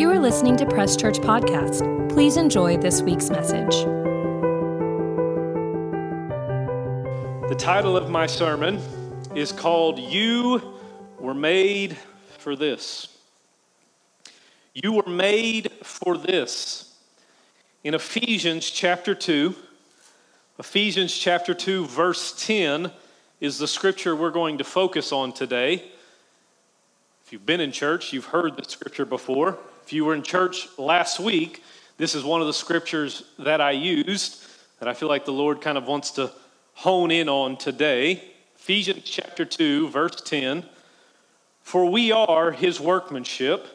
You are listening to Press Church Podcast. Please enjoy this week's message. The title of my sermon is called You Were Made for This. You were made for this. In Ephesians chapter 2, Ephesians chapter 2, verse 10 is the scripture we're going to focus on today. If you've been in church, you've heard the scripture before. If you were in church last week, this is one of the scriptures that I used that I feel like the Lord kind of wants to hone in on today. Ephesians chapter 2, verse 10. For we are his workmanship.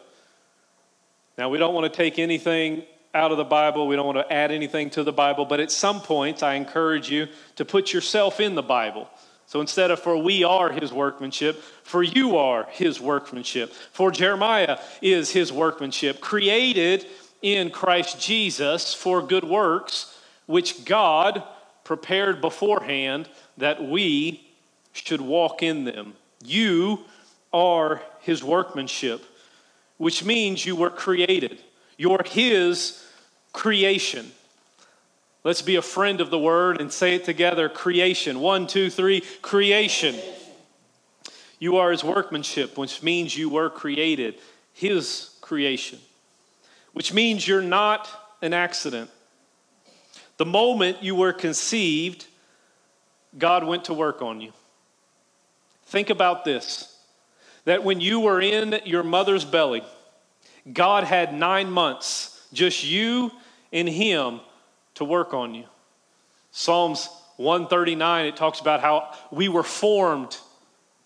Now, we don't want to take anything out of the Bible, we don't want to add anything to the Bible, but at some point, I encourage you to put yourself in the Bible. So instead of for we are his workmanship, for you are his workmanship. For Jeremiah is his workmanship, created in Christ Jesus for good works, which God prepared beforehand that we should walk in them. You are his workmanship, which means you were created. You're his creation. Let's be a friend of the word and say it together creation. One, two, three, creation. You are his workmanship, which means you were created, his creation, which means you're not an accident. The moment you were conceived, God went to work on you. Think about this that when you were in your mother's belly, God had nine months, just you and Him to work on you. Psalms 139, it talks about how we were formed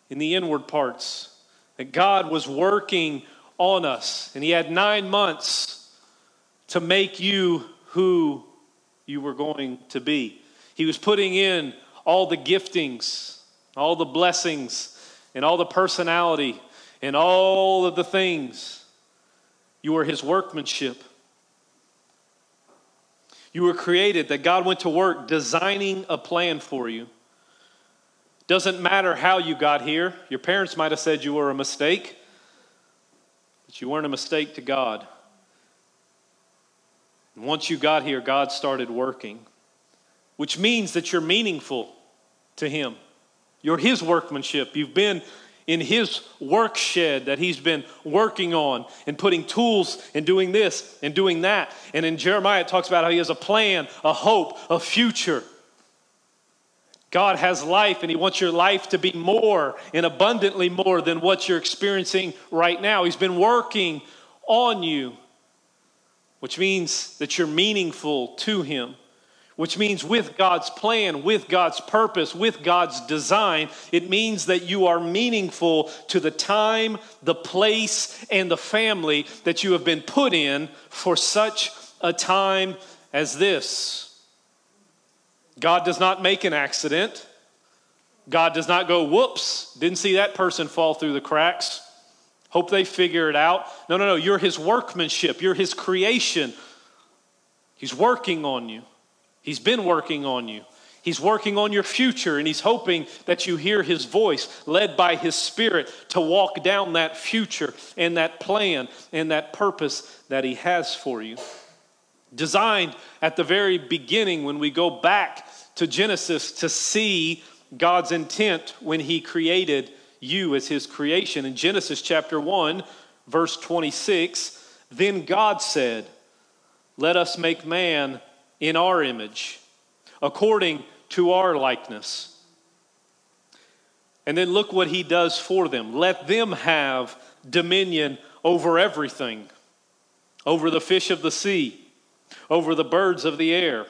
in the inward parts, that God was working on us, and He had nine months to make you who you were going to be. He was putting in all the giftings, all the blessings, and all the personality, and all of the things. You are His workmanship. You were created, that God went to work designing a plan for you. Doesn't matter how you got here. Your parents might have said you were a mistake, but you weren't a mistake to God. And once you got here, God started working, which means that you're meaningful to Him. You're His workmanship. You've been in his work shed that he's been working on and putting tools and doing this and doing that. And in Jeremiah, it talks about how he has a plan, a hope, a future. God has life, and He wants your life to be more and abundantly more than what you're experiencing right now. He's been working on you, which means that you're meaningful to Him which means with God's plan, with God's purpose, with God's design, it means that you are meaningful to the time, the place, and the family that you have been put in for such a time as this. God does not make an accident. God does not go, whoops, didn't see that person fall through the cracks. Hope they figure it out. No, no, no. You're his workmanship, you're his creation. He's working on you. He's been working on you. He's working on your future, and He's hoping that you hear His voice, led by His Spirit, to walk down that future and that plan and that purpose that He has for you. Designed at the very beginning, when we go back to Genesis to see God's intent when He created you as His creation. In Genesis chapter 1, verse 26, then God said, Let us make man in our image, according to our likeness. And then look what he does for them. Let them have dominion over everything over the fish of the sea, over the birds of the air,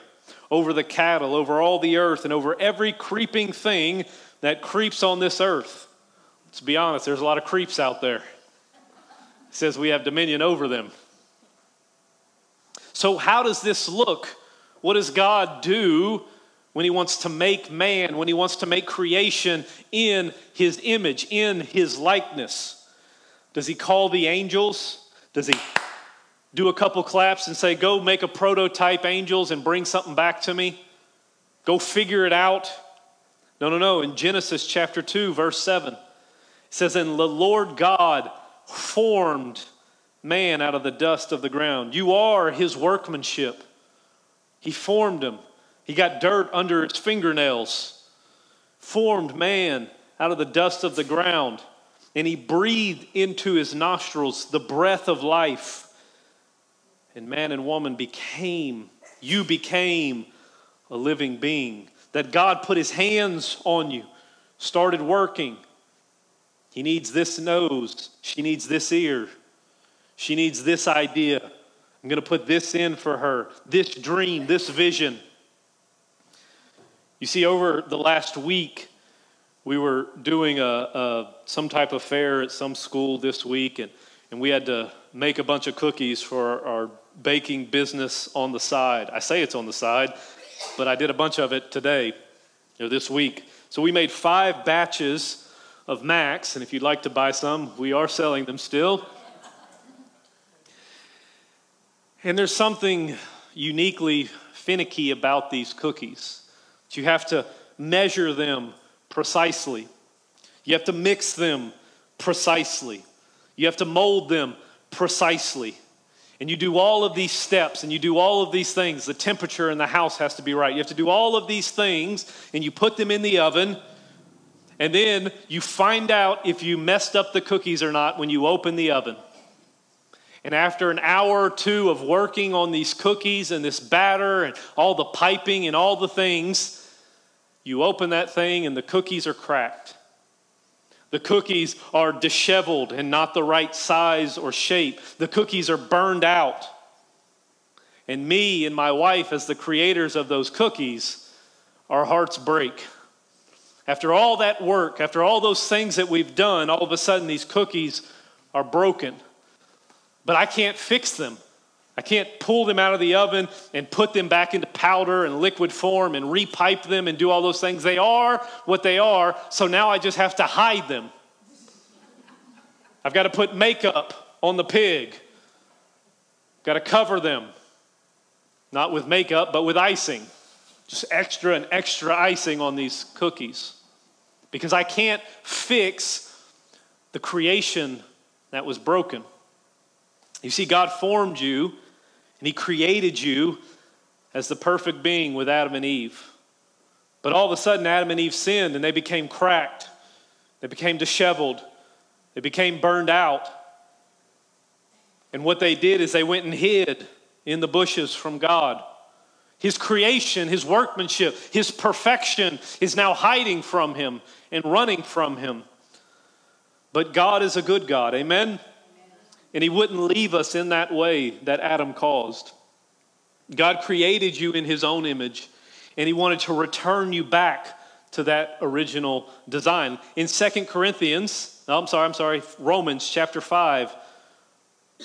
over the cattle, over all the earth, and over every creeping thing that creeps on this earth. Let's be honest, there's a lot of creeps out there. Says we have dominion over them. So, how does this look what does God do when He wants to make man, when He wants to make creation in His image, in His likeness? Does He call the angels? Does He do a couple claps and say, Go make a prototype, angels, and bring something back to me? Go figure it out? No, no, no. In Genesis chapter 2, verse 7, it says, And the Lord God formed man out of the dust of the ground. You are his workmanship. He formed him. He got dirt under his fingernails, formed man out of the dust of the ground, and he breathed into his nostrils the breath of life. And man and woman became, you became a living being. That God put his hands on you, started working. He needs this nose, she needs this ear, she needs this idea. I'm going to put this in for her, this dream, this vision. You see, over the last week, we were doing a, a, some type of fair at some school this week, and, and we had to make a bunch of cookies for our baking business on the side. I say it's on the side, but I did a bunch of it today or this week. So we made five batches of macs, and if you'd like to buy some, we are selling them still. And there's something uniquely finicky about these cookies. You have to measure them precisely. You have to mix them precisely. You have to mold them precisely. And you do all of these steps and you do all of these things. The temperature in the house has to be right. You have to do all of these things and you put them in the oven. And then you find out if you messed up the cookies or not when you open the oven. And after an hour or two of working on these cookies and this batter and all the piping and all the things, you open that thing and the cookies are cracked. The cookies are disheveled and not the right size or shape. The cookies are burned out. And me and my wife, as the creators of those cookies, our hearts break. After all that work, after all those things that we've done, all of a sudden these cookies are broken but I can't fix them. I can't pull them out of the oven and put them back into powder and liquid form and repipe them and do all those things. They are what they are, so now I just have to hide them. I've got to put makeup on the pig. Got to cover them. Not with makeup, but with icing. Just extra and extra icing on these cookies. Because I can't fix the creation that was broken. You see, God formed you and He created you as the perfect being with Adam and Eve. But all of a sudden, Adam and Eve sinned and they became cracked, they became disheveled, they became burned out. And what they did is they went and hid in the bushes from God. His creation, his workmanship, his perfection is now hiding from him and running from him. But God is a good God. Amen? And He wouldn't leave us in that way that Adam caused. God created you in His own image, and He wanted to return you back to that original design. In Second Corinthians, no, I'm sorry, I'm sorry, Romans chapter 5,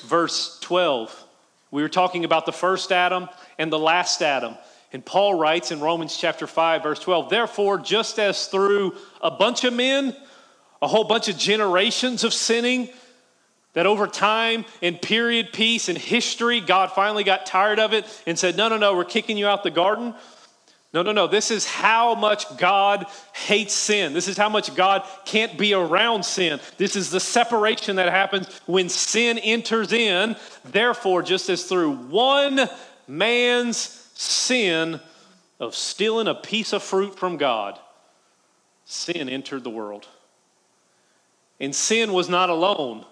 verse 12, we were talking about the first Adam and the last Adam. And Paul writes in Romans chapter 5, verse 12, therefore, just as through a bunch of men, a whole bunch of generations of sinning, that over time, and period piece, and history, God finally got tired of it and said, No, no, no, we're kicking you out the garden. No, no, no. This is how much God hates sin. This is how much God can't be around sin. This is the separation that happens when sin enters in. Therefore, just as through one man's sin of stealing a piece of fruit from God, sin entered the world. And sin was not alone.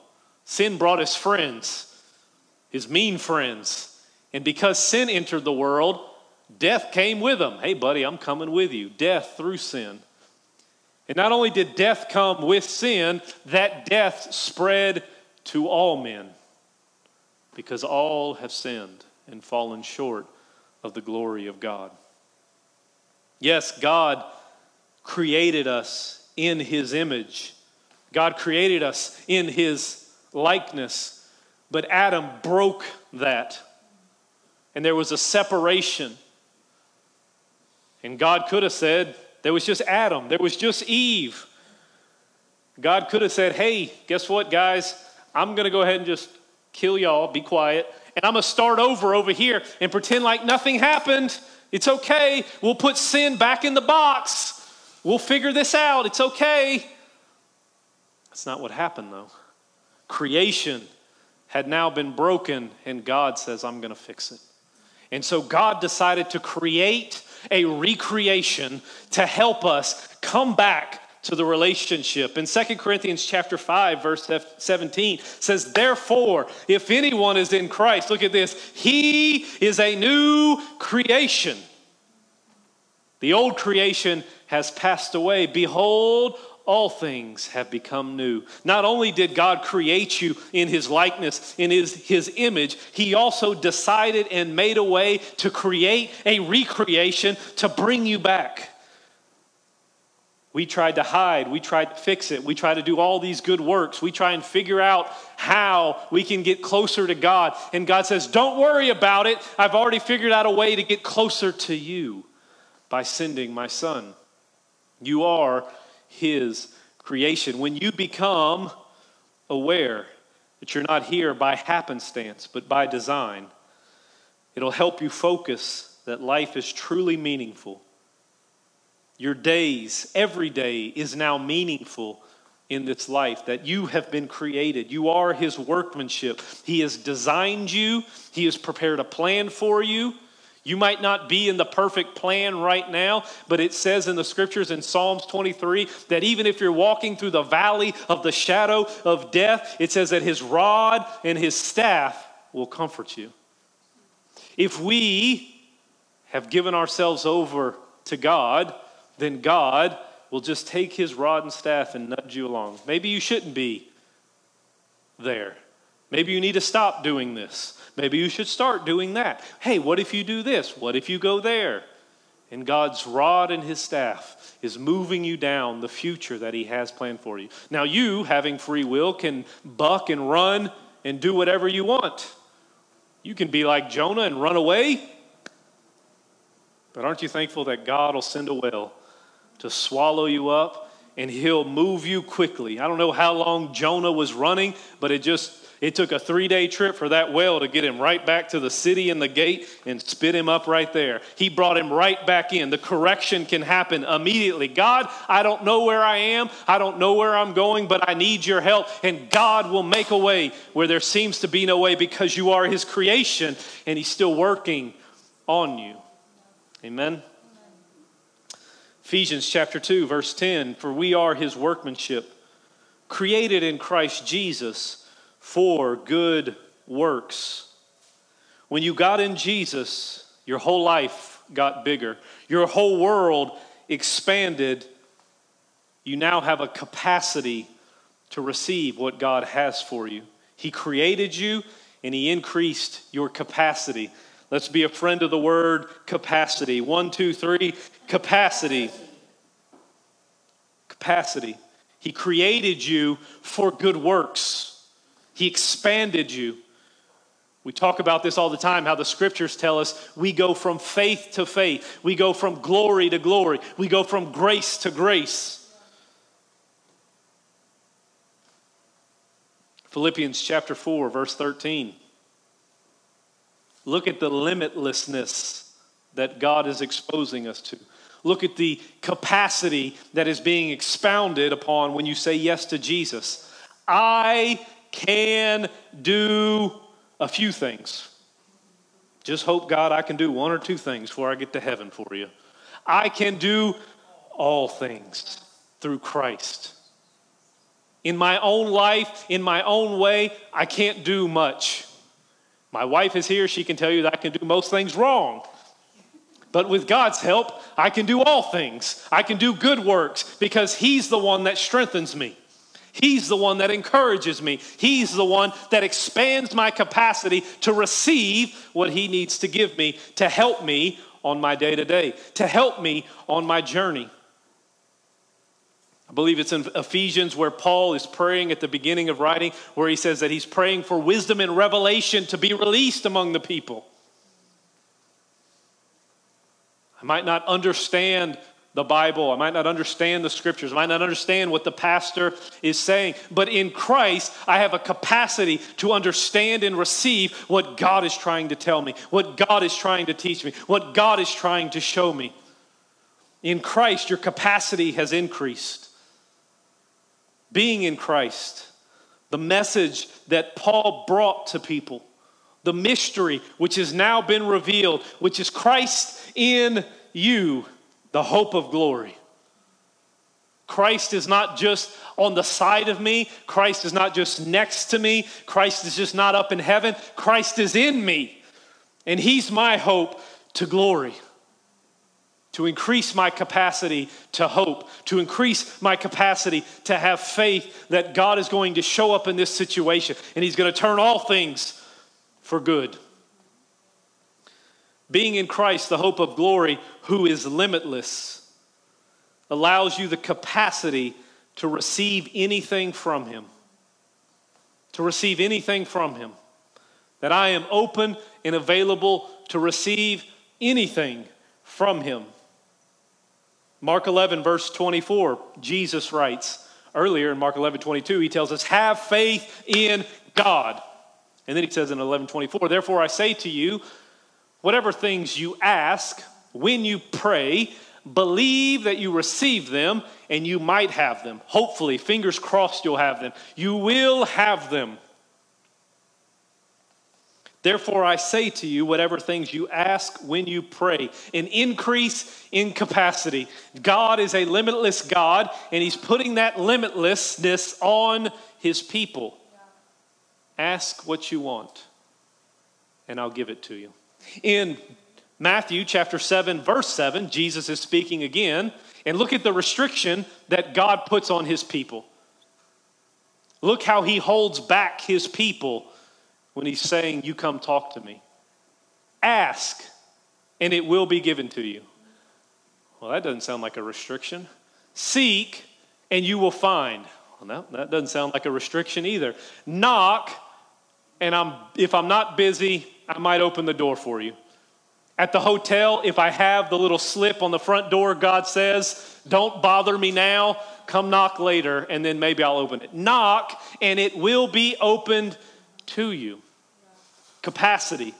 Sin brought his friends, his mean friends. And because sin entered the world, death came with him. Hey, buddy, I'm coming with you. Death through sin. And not only did death come with sin, that death spread to all men because all have sinned and fallen short of the glory of God. Yes, God created us in his image. God created us in his likeness. But Adam broke that. And there was a separation. And God could have said, there was just Adam, there was just Eve. God could have said, hey, guess what, guys? I'm going to go ahead and just kill y'all, be quiet, and I'm going to start over over here and pretend like nothing happened. It's okay. We'll put sin back in the box. We'll figure this out. It's okay. That's not what happened, though creation had now been broken, and God says, I'm going to fix it. And so God decided to create a recreation to help us come back to the relationship. In 2 Corinthians chapter 5 verse 17 says therefore if anyone is in Christ look at this he is a new creation. The old creation has passed away behold all things have become new. Not only did God create you in his likeness, in his, his image, he also decided and made a way to create a recreation to bring you back. We tried to hide. We tried to fix it. We try to do all these good works. We try and figure out how we can get closer to God. And God says, Don't worry about it. I've already figured out a way to get closer to you by sending my son. You are his creation. When you become aware that you're not here by happenstance, but by design, it'll help you focus that life is truly meaningful. Your days, every day, is now meaningful in this life, that you have been created. You are His workmanship. He has designed you, He has prepared a plan for you. You might not be in the perfect plan right now, but it says in the scriptures in Psalms 23 that even if you're walking through the valley of the shadow of death, it says that his rod and his staff will comfort you. If we have given ourselves over to God, then God will just take his rod and staff and nudge you along. Maybe you shouldn't be there. Maybe you need to stop doing this. Maybe you should start doing that. Hey, what if you do this? What if you go there? And God's rod and his staff is moving you down the future that he has planned for you. Now, you, having free will, can buck and run and do whatever you want. You can be like Jonah and run away. But aren't you thankful that God will send a whale to swallow you up and he'll move you quickly? I don't know how long Jonah was running, but it just it took a three day trip for that whale to get him right back to the city and the gate and spit him up right there. He brought him right back in. The correction can happen immediately. God, I don't know where I am. I don't know where I'm going, but I need your help. And God will make a way where there seems to be no way because you are his creation and he's still working on you. Amen. Ephesians chapter 2, verse 10 For we are his workmanship, created in Christ Jesus for good works. When you got in Jesus, your whole life got bigger, your whole world expanded. You now have a capacity to receive what God has for you. He created you and He increased your capacity. Let's be a friend of the word capacity. One, two, three, capacity. Capacity. He created you for good works. He expanded you. We talk about this all the time how the scriptures tell us we go from faith to faith, we go from glory to glory, we go from grace to grace. Philippians chapter 4, verse 13. Look at the limitlessness that God is exposing us to. Look at the capacity that is being expounded upon when you say yes to Jesus. I can do a few things. Just hope, God, I can do one or two things before I get to heaven for you. I can do all things through Christ. In my own life, in my own way, I can't do much. My wife is here. She can tell you that I can do most things wrong. But with God's help, I can do all things. I can do good works because He's the one that strengthens me. He's the one that encourages me. He's the one that expands my capacity to receive what He needs to give me to help me on my day to day, to help me on my journey. I believe it's in Ephesians where Paul is praying at the beginning of writing, where he says that he's praying for wisdom and revelation to be released among the people. I might not understand the Bible. I might not understand the scriptures. I might not understand what the pastor is saying. But in Christ, I have a capacity to understand and receive what God is trying to tell me, what God is trying to teach me, what God is trying to show me. In Christ, your capacity has increased. Being in Christ the message that Paul brought to people, the mystery which has now been revealed, which is Christ in you, the hope of glory. Christ is not just on the side of me. Christ is not just next to me. Christ is just not up in heaven. Christ is in me. And He's my hope to glory to increase my capacity to hope, to increase my capacity to have faith that God is going to show up in this situation and He's going to turn all things for good. Being in Christ, the hope of glory, who is limitless, allows you the capacity to receive anything from Him. To receive anything from Him. That I am open and available to receive anything from Him. Mark 11, verse 24, Jesus writes earlier in Mark 11, 22, he tells us, Have faith in God. And then he says in 11, 24, Therefore I say to you, whatever things you ask when you pray, believe that you receive them and you might have them. Hopefully, fingers crossed, you'll have them. You will have them. Therefore, I say to you, whatever things you ask when you pray, an increase in capacity. God is a limitless God, and He's putting that limitlessness on His people. Ask what you want, and I'll give it to you. In Matthew chapter 7, verse 7, Jesus is speaking again, and look at the restriction that God puts on His people. Look how He holds back His people when he's saying, You come talk to me. Ask, and it will be given to you. Well, that doesn't sound like a restriction. Seek, and you will find. Well, no, that doesn't sound like a restriction either. Knock, and I'm, if I'm not busy, I might open the door for you. At the hotel, if I have the little slip on the front door, God says, Don't bother me now, come knock later, and then maybe I'll open it. Knock, and it will be opened to you. Capacity.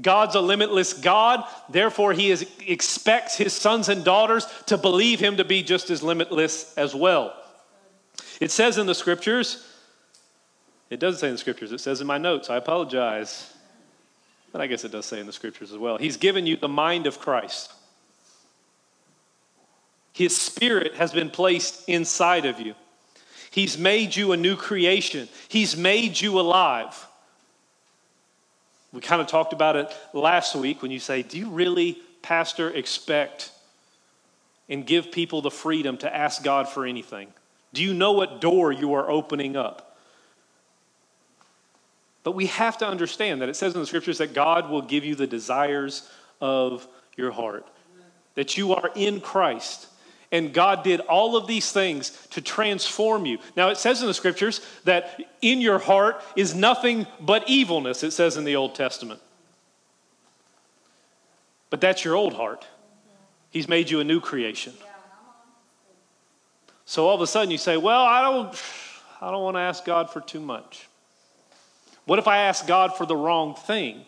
God's a limitless God, therefore, He is, expects His sons and daughters to believe Him to be just as limitless as well. It says in the scriptures, it doesn't say in the scriptures, it says in my notes, I apologize. But I guess it does say in the scriptures as well. He's given you the mind of Christ. His spirit has been placed inside of you. He's made you a new creation, He's made you alive. We kind of talked about it last week when you say, Do you really, Pastor, expect and give people the freedom to ask God for anything? Do you know what door you are opening up? But we have to understand that it says in the scriptures that God will give you the desires of your heart, that you are in Christ and God did all of these things to transform you. Now, it says in the scriptures that in your heart is nothing but evilness, it says in the Old Testament. But that's your old heart. He's made you a new creation. So all of a sudden you say, Well, I don't, I don't want to ask God for too much. What if I ask God for the wrong thing?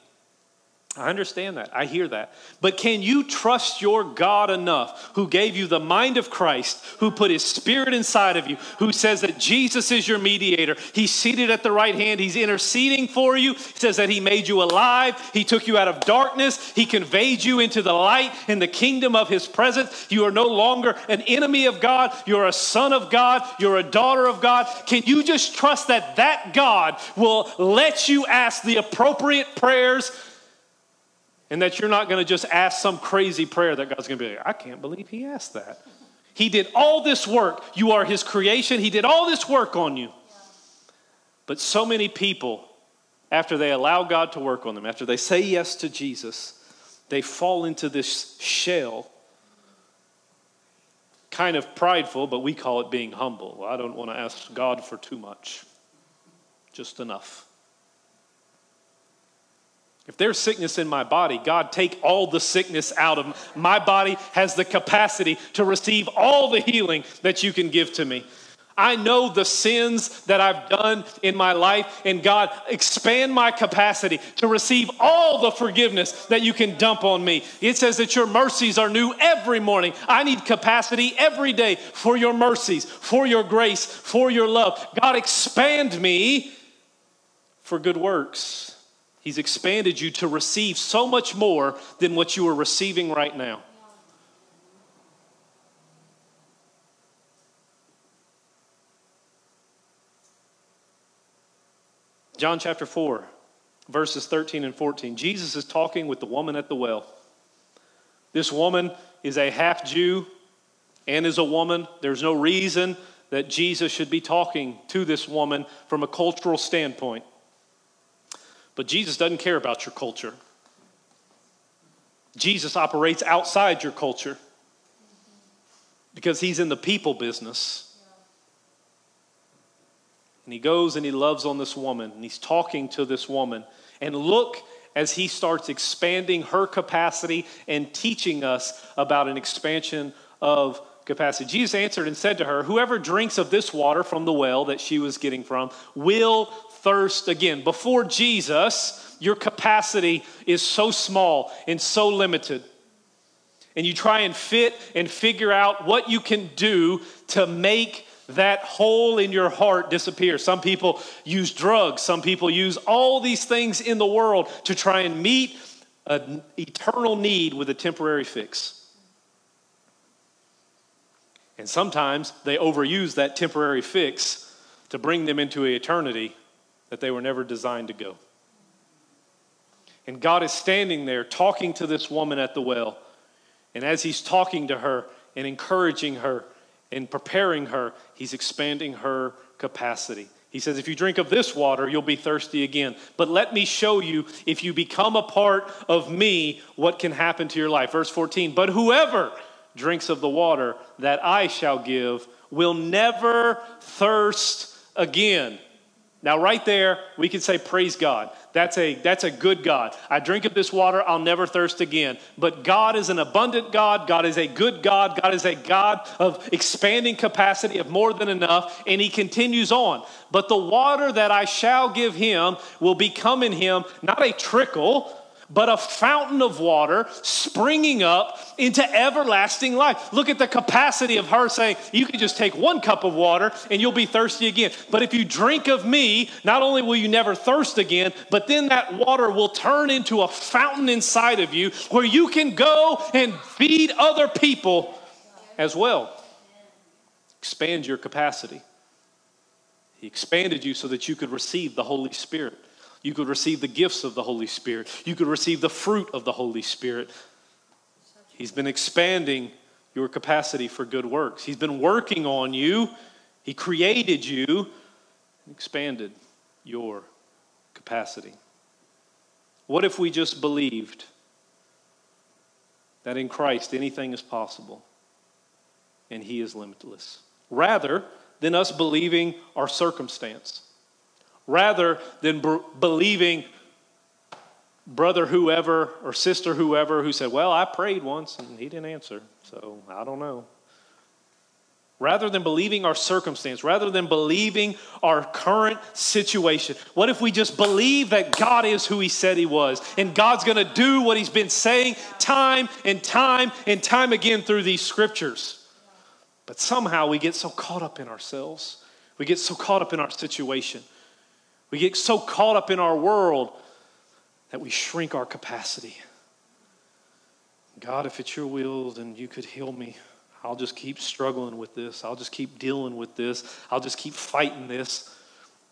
I understand that. I hear that. But can you trust your God enough who gave you the mind of Christ, who put his spirit inside of you, who says that Jesus is your mediator? He's seated at the right hand, he's interceding for you. He says that he made you alive, he took you out of darkness, he conveyed you into the light in the kingdom of his presence. You are no longer an enemy of God, you're a son of God, you're a daughter of God. Can you just trust that that God will let you ask the appropriate prayers? And that you're not going to just ask some crazy prayer that God's going to be like, I can't believe he asked that. He did all this work. You are his creation. He did all this work on you. But so many people, after they allow God to work on them, after they say yes to Jesus, they fall into this shell, kind of prideful, but we call it being humble. I don't want to ask God for too much, just enough. If there's sickness in my body, God, take all the sickness out of my body has the capacity to receive all the healing that you can give to me. I know the sins that I've done in my life, and God, expand my capacity to receive all the forgiveness that you can dump on me. It says that your mercies are new every morning. I need capacity every day for your mercies, for your grace, for your love. God, expand me for good works. He's expanded you to receive so much more than what you are receiving right now. John chapter 4, verses 13 and 14. Jesus is talking with the woman at the well. This woman is a half Jew and is a woman. There's no reason that Jesus should be talking to this woman from a cultural standpoint. But Jesus doesn't care about your culture. Jesus operates outside your culture because he's in the people business. And he goes and he loves on this woman, and he's talking to this woman. And look as he starts expanding her capacity and teaching us about an expansion of capacity. Jesus answered and said to her, Whoever drinks of this water from the well that she was getting from will thirst again. Before Jesus, your capacity is so small and so limited. And you try and fit and figure out what you can do to make that hole in your heart disappear. Some people use drugs, some people use all these things in the world to try and meet an eternal need with a temporary fix. And sometimes they overuse that temporary fix to bring them into eternity that they were never designed to go. And God is standing there talking to this woman at the well. And as he's talking to her and encouraging her, and preparing her, he's expanding her capacity. He says, If you drink of this water, you'll be thirsty again. But let me show you, if you become a part of me, what can happen to your life. Verse 14, but whoever drinks of the water that I shall give will never thirst again. Now, right there, we can say, Praise God. That's a, that's a good God. I drink of this water, I'll never thirst again. But God is an abundant God. God is a good God. God is a God of expanding capacity, of more than enough. And He continues on. But the water that I shall give him will become in him not a trickle, but a fountain of water springing up into everlasting life. Look at the capacity of her saying, You can just take one cup of water and you'll be thirsty again. But if you drink of me, not only will you never thirst again, but then that water will turn into a fountain inside of you where you can go and feed other people as well. Expand your capacity. He expanded you so that you could receive the Holy Spirit. You could receive the gifts of the Holy Spirit. You could receive the fruit of the Holy Spirit. He's been expanding your capacity for good works. He's been working on you. He created you and expanded your capacity. What if we just believed that in Christ anything is possible and He is limitless? Rather than us believing our circumstance rather than b- believing brother whoever or sister whoever who said, Well, I prayed once and he didn't answer, so I don't know. Rather than believing our circumstance, rather than believing our current situation, what if we just believe that God is who He said He was and God's gonna do what He's been saying time and time and time again through these scriptures? But somehow we get so caught up in ourselves, we get so caught up in our situation we get so caught up in our world that we shrink our capacity. God, if it's your will, then you could heal me. I'll just keep struggling with this. I'll just keep dealing with this. I'll just keep fighting this.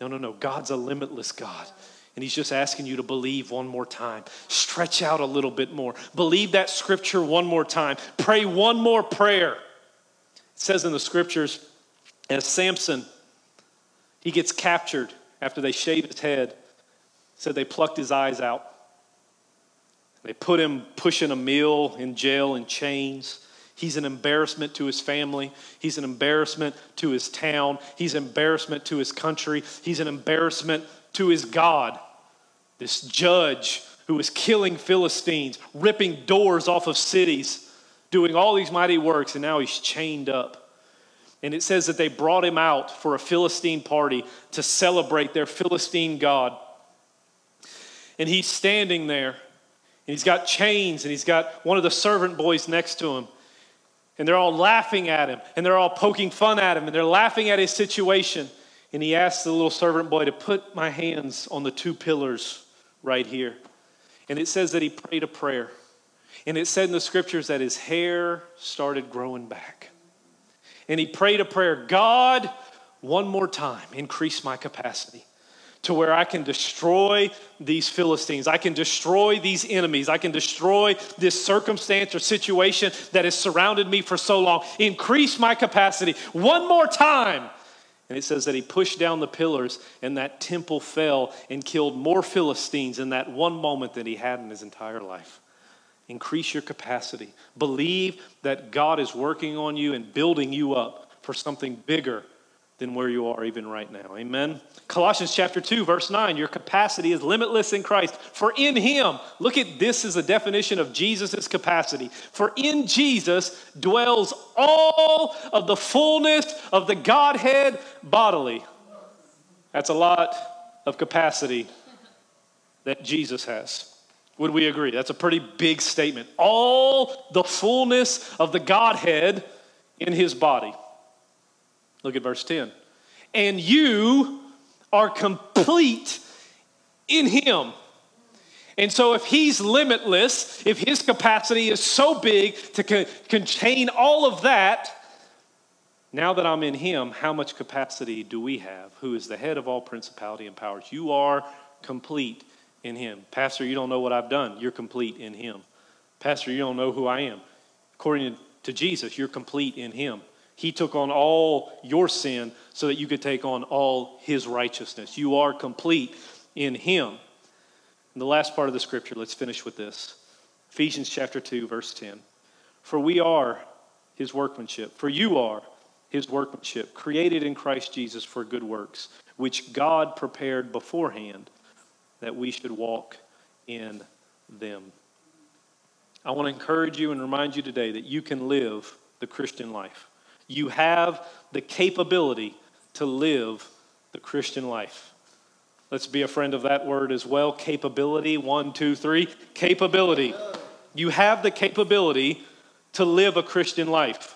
No, no, no. God's a limitless God. And He's just asking you to believe one more time. Stretch out a little bit more. Believe that scripture one more time. Pray one more prayer. It says in the scriptures, as Samson, he gets captured after they shaved his head, said they plucked his eyes out. They put him pushing a mill in jail in chains. He's an embarrassment to his family. He's an embarrassment to his town. He's an embarrassment to his country. He's an embarrassment to his God. This judge who was killing Philistines, ripping doors off of cities, doing all these mighty works, and now he's chained up. And it says that they brought him out for a Philistine party to celebrate their Philistine God. And he's standing there, and he's got chains, and he's got one of the servant boys next to him. And they're all laughing at him, and they're all poking fun at him, and they're laughing at his situation. And he asks the little servant boy to put my hands on the two pillars right here. And it says that he prayed a prayer. And it said in the scriptures that his hair started growing back. And he prayed a prayer God, one more time, increase my capacity to where I can destroy these Philistines. I can destroy these enemies. I can destroy this circumstance or situation that has surrounded me for so long. Increase my capacity one more time. And it says that he pushed down the pillars and that temple fell and killed more Philistines in that one moment than he had in his entire life. Increase your capacity. Believe that God is working on you and building you up for something bigger than where you are even right now. Amen. Colossians chapter 2 verse 9, your capacity is limitless in Christ. For in him, look at this as a definition of Jesus' capacity. For in Jesus dwells all of the fullness of the Godhead bodily. That's a lot of capacity that Jesus has. Would we agree? That's a pretty big statement. All the fullness of the Godhead in his body. Look at verse 10. And you are complete in him. And so, if he's limitless, if his capacity is so big to contain all of that, now that I'm in him, how much capacity do we have? Who is the head of all principality and powers? You are complete in him. Pastor, you don't know what I've done. You're complete in him. Pastor, you don't know who I am. According to Jesus, you're complete in him. He took on all your sin so that you could take on all his righteousness. You are complete in him. And the last part of the scripture, let's finish with this Ephesians chapter 2, verse 10. For we are his workmanship, for you are his workmanship, created in Christ Jesus for good works, which God prepared beforehand that we should walk in them. I want to encourage you and remind you today that you can live the Christian life. You have the capability to live the Christian life. Let's be a friend of that word as well. Capability. One, two, three. Capability. You have the capability to live a Christian life.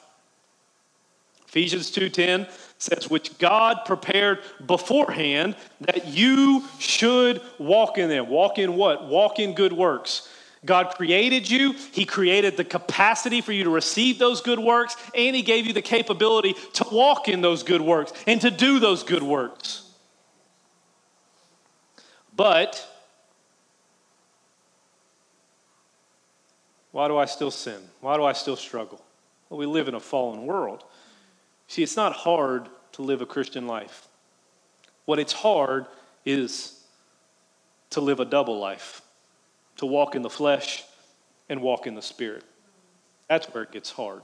Ephesians 2:10 says which God prepared beforehand that you should walk in them. Walk in what? Walk in good works. God created you, He created the capacity for you to receive those good works, and He gave you the capability to walk in those good works and to do those good works. But why do I still sin? Why do I still struggle? Well, we live in a fallen world. See, it's not hard to live a Christian life. What it's hard is to live a double life to walk in the flesh and walk in the spirit. That's where it gets hard.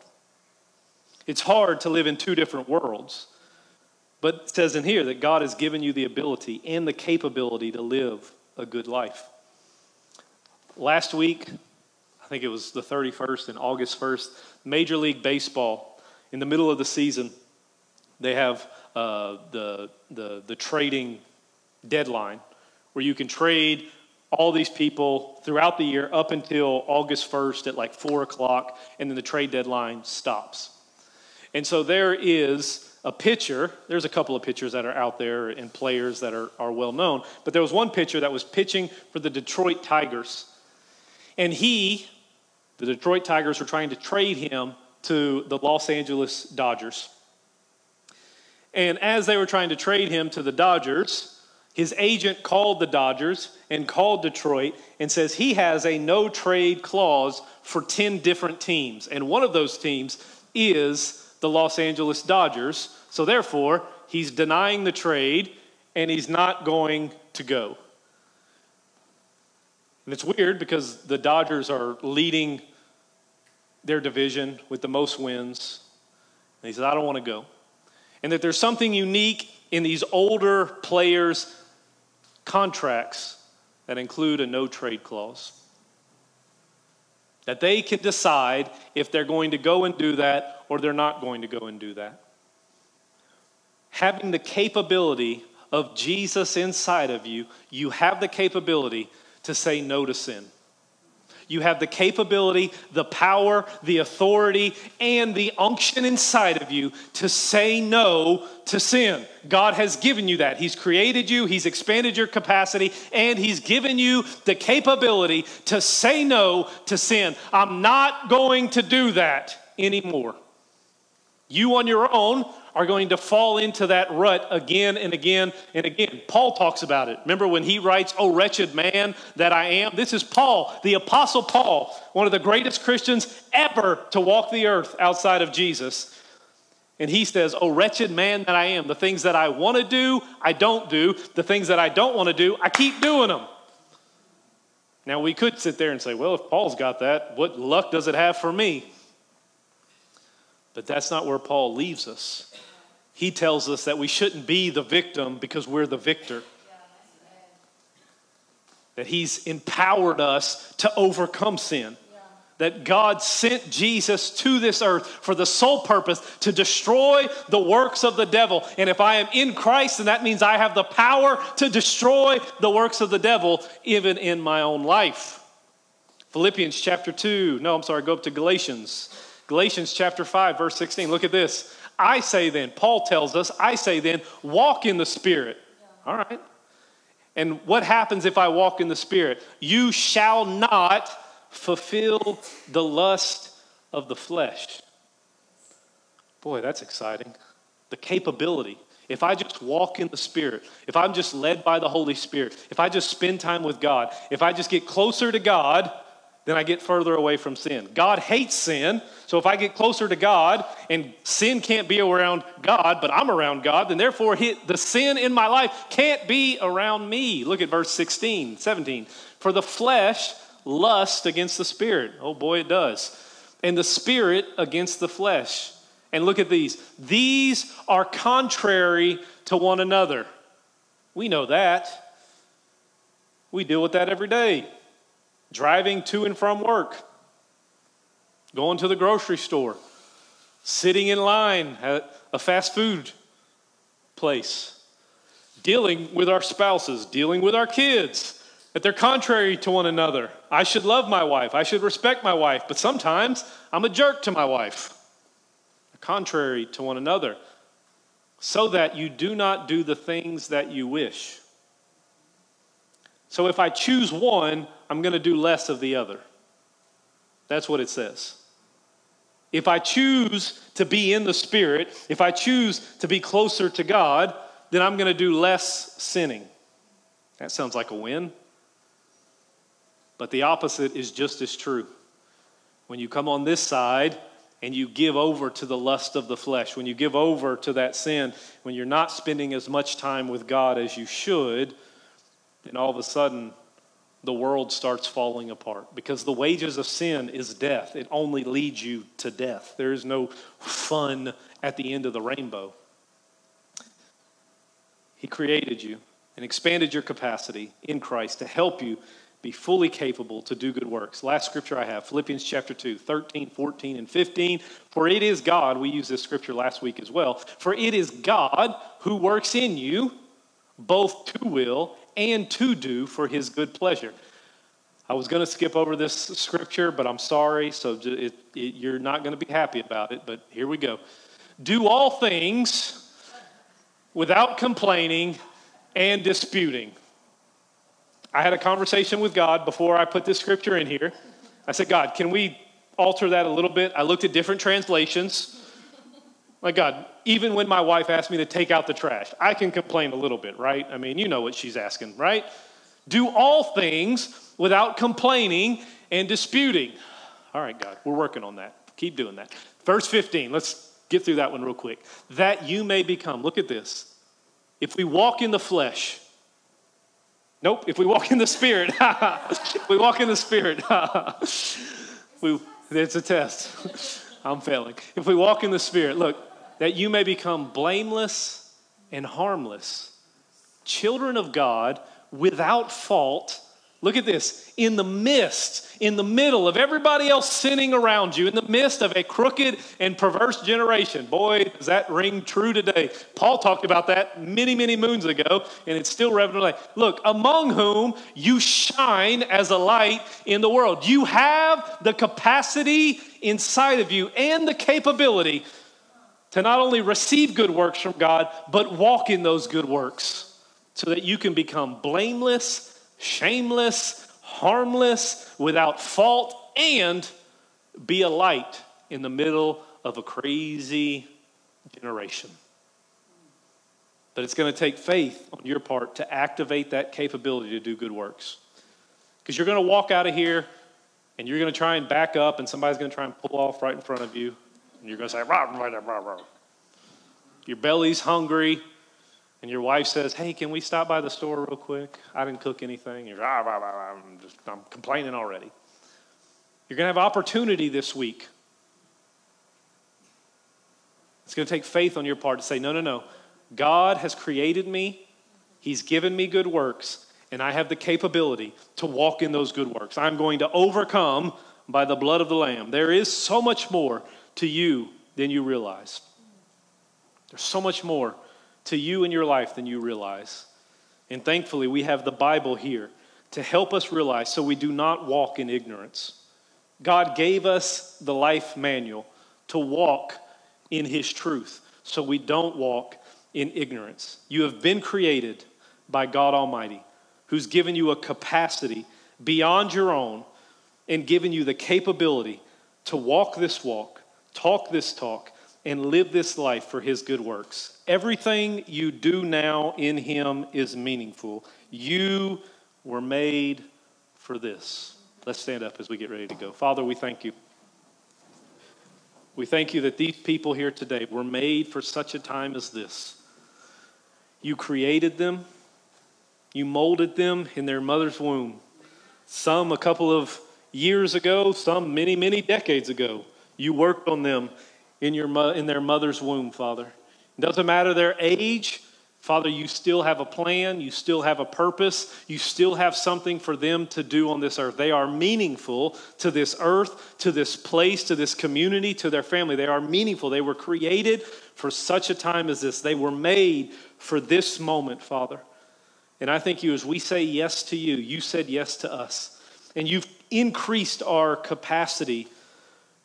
It's hard to live in two different worlds. But it says in here that God has given you the ability and the capability to live a good life. Last week, I think it was the 31st and August 1st, Major League Baseball, in the middle of the season, they have uh, the, the, the trading deadline where you can trade all these people throughout the year up until August 1st at like 4 o'clock, and then the trade deadline stops. And so there is a pitcher, there's a couple of pitchers that are out there and players that are, are well known, but there was one pitcher that was pitching for the Detroit Tigers. And he, the Detroit Tigers, were trying to trade him to the Los Angeles Dodgers. And as they were trying to trade him to the Dodgers, his agent called the Dodgers and called Detroit and says he has a no trade clause for 10 different teams. And one of those teams is the Los Angeles Dodgers. So therefore, he's denying the trade and he's not going to go. And it's weird because the Dodgers are leading their division with the most wins. And he says, I don't want to go. And that there's something unique in these older players' contracts that include a no trade clause. That they can decide if they're going to go and do that or they're not going to go and do that. having the capability of Jesus inside of you, you have the capability to say no to sin. You have the capability, the power, the authority, and the unction inside of you to say no to sin. God has given you that. He's created you, He's expanded your capacity, and He's given you the capability to say no to sin. I'm not going to do that anymore. You on your own are going to fall into that rut again and again and again. Paul talks about it. Remember when he writes, Oh, wretched man that I am? This is Paul, the Apostle Paul, one of the greatest Christians ever to walk the earth outside of Jesus. And he says, Oh, wretched man that I am, the things that I want to do, I don't do. The things that I don't want to do, I keep doing them. Now, we could sit there and say, Well, if Paul's got that, what luck does it have for me? But that's not where Paul leaves us he tells us that we shouldn't be the victim because we're the victor. That he's empowered us to overcome sin. That God sent Jesus to this earth for the sole purpose to destroy the works of the devil. And if I am in Christ, then that means I have the power to destroy the works of the devil, even in my own life. Philippians chapter 2, no, I'm sorry, go up to Galatians. Galatians chapter 5, verse 16. Look at this. I say then, Paul tells us, I say then, walk in the Spirit. Yeah. All right. And what happens if I walk in the Spirit? You shall not fulfill the lust of the flesh. Boy, that's exciting. The capability. If I just walk in the Spirit, if I'm just led by the Holy Spirit, if I just spend time with God, if I just get closer to God, then I get further away from sin. God hates sin, so if I get closer to God and sin can't be around God, but I'm around God, then therefore the sin in my life can't be around me. Look at verse 16, 17. For the flesh lusts against the spirit. Oh boy, it does. And the spirit against the flesh. And look at these. These are contrary to one another. We know that. We deal with that every day driving to and from work, going to the grocery store, sitting in line at a fast food place, dealing with our spouses, dealing with our kids, that they're contrary to one another. I should love my wife, I should respect my wife, but sometimes I'm a jerk to my wife. Contrary to one another, so that you do not do the things that you wish. So if I choose one, I'm going to do less of the other. That's what it says. If I choose to be in the Spirit, if I choose to be closer to God, then I'm going to do less sinning. That sounds like a win. But the opposite is just as true. When you come on this side and you give over to the lust of the flesh, when you give over to that sin, when you're not spending as much time with God as you should, then all of a sudden the world starts falling apart because the wages of sin is death. It only leads you to death. There is no fun at the end of the rainbow. He created you and expanded your capacity in Christ to help you be fully capable to do good works. Last scripture I have, Philippians chapter 2, 13, 14, and 15. For it is God, we used this scripture last week as well, for it is God who works in you both to will and to do for his good pleasure. I was going to skip over this scripture, but I'm sorry, so it, it, you're not going to be happy about it, but here we go. Do all things without complaining and disputing. I had a conversation with God before I put this scripture in here. I said, God, can we alter that a little bit? I looked at different translations. My God, even when my wife asked me to take out the trash, I can complain a little bit, right? I mean, you know what she's asking, right? Do all things without complaining and disputing. All right, God, we're working on that. Keep doing that. Verse 15, let's get through that one real quick. That you may become, look at this. If we walk in the flesh, nope, if we walk in the spirit, we walk in the spirit. we, it's a test. I'm failing. If we walk in the Spirit, look, that you may become blameless and harmless, children of God without fault Look at this. In the midst, in the middle of everybody else sinning around you, in the midst of a crooked and perverse generation. Boy, does that ring true today. Paul talked about that many, many moons ago, and it's still relevant today. Look, among whom you shine as a light in the world. You have the capacity inside of you and the capability to not only receive good works from God, but walk in those good works so that you can become blameless shameless, harmless, without fault, and be a light in the middle of a crazy generation. But it's going to take faith on your part to activate that capability to do good works. Because you're going to walk out of here and you're going to try and back up, and somebody's going to try and pull off right in front of you. And you're going to say, rah, rah, rah, rah. Your belly's hungry and your wife says, Hey, can we stop by the store real quick? I didn't cook anything. You're, ah, ah, ah, I'm, just, I'm complaining already. You're going to have opportunity this week. It's going to take faith on your part to say, No, no, no. God has created me, He's given me good works, and I have the capability to walk in those good works. I'm going to overcome by the blood of the Lamb. There is so much more to you than you realize. There's so much more to you in your life than you realize. And thankfully, we have the Bible here to help us realize so we do not walk in ignorance. God gave us the life manual to walk in His truth so we don't walk in ignorance. You have been created by God Almighty, who's given you a capacity beyond your own and given you the capability to walk this walk, talk this talk, and live this life for His good works. Everything you do now in Him is meaningful. You were made for this. Let's stand up as we get ready to go. Father, we thank you. We thank you that these people here today were made for such a time as this. You created them, you molded them in their mother's womb. Some a couple of years ago, some many, many decades ago. You worked on them in, your, in their mother's womb, Father. It doesn't matter their age, Father, you still have a plan, you still have a purpose, you still have something for them to do on this earth. They are meaningful to this earth, to this place, to this community, to their family. They are meaningful. They were created for such a time as this. They were made for this moment, Father. And I thank you as we say yes to you, you said yes to us. And you've increased our capacity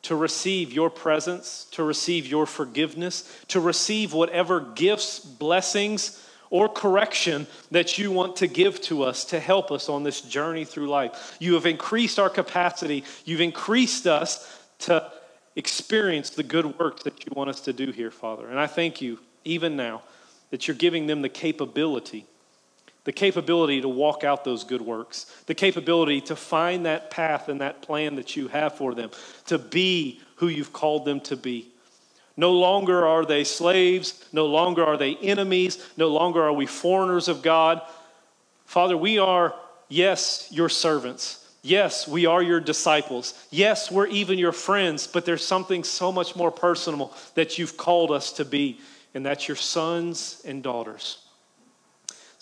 to receive your presence, to receive your forgiveness, to receive whatever gifts, blessings, or correction that you want to give to us to help us on this journey through life. You have increased our capacity, you've increased us to experience the good work that you want us to do here, Father. And I thank you, even now, that you're giving them the capability the capability to walk out those good works, the capability to find that path and that plan that you have for them, to be who you've called them to be. No longer are they slaves, no longer are they enemies, no longer are we foreigners of God. Father, we are, yes, your servants. Yes, we are your disciples. Yes, we're even your friends, but there's something so much more personal that you've called us to be, and that's your sons and daughters.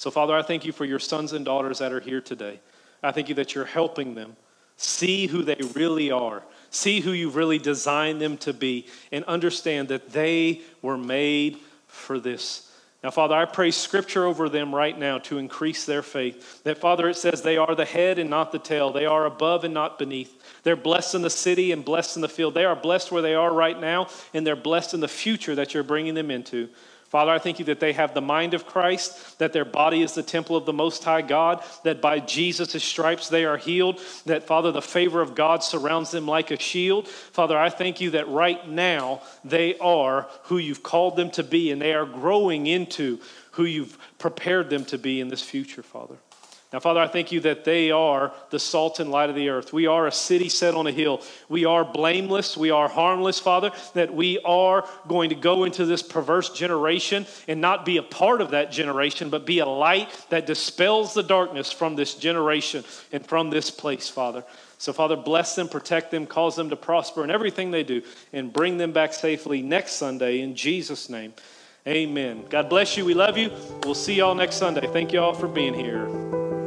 So, Father, I thank you for your sons and daughters that are here today. I thank you that you're helping them see who they really are, see who you've really designed them to be, and understand that they were made for this. Now, Father, I pray scripture over them right now to increase their faith. That, Father, it says they are the head and not the tail. They are above and not beneath. They're blessed in the city and blessed in the field. They are blessed where they are right now, and they're blessed in the future that you're bringing them into. Father, I thank you that they have the mind of Christ, that their body is the temple of the Most High God, that by Jesus' stripes they are healed, that, Father, the favor of God surrounds them like a shield. Father, I thank you that right now they are who you've called them to be, and they are growing into who you've prepared them to be in this future, Father. Now, Father, I thank you that they are the salt and light of the earth. We are a city set on a hill. We are blameless. We are harmless, Father, that we are going to go into this perverse generation and not be a part of that generation, but be a light that dispels the darkness from this generation and from this place, Father. So, Father, bless them, protect them, cause them to prosper in everything they do, and bring them back safely next Sunday in Jesus' name. Amen. God bless you. We love you. We'll see y'all next Sunday. Thank you all for being here.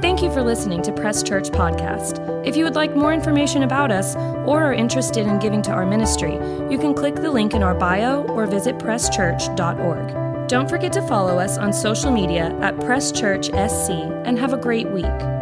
Thank you for listening to Press Church Podcast. If you would like more information about us or are interested in giving to our ministry, you can click the link in our bio or visit presschurch.org. Don't forget to follow us on social media at Press Church SC and have a great week.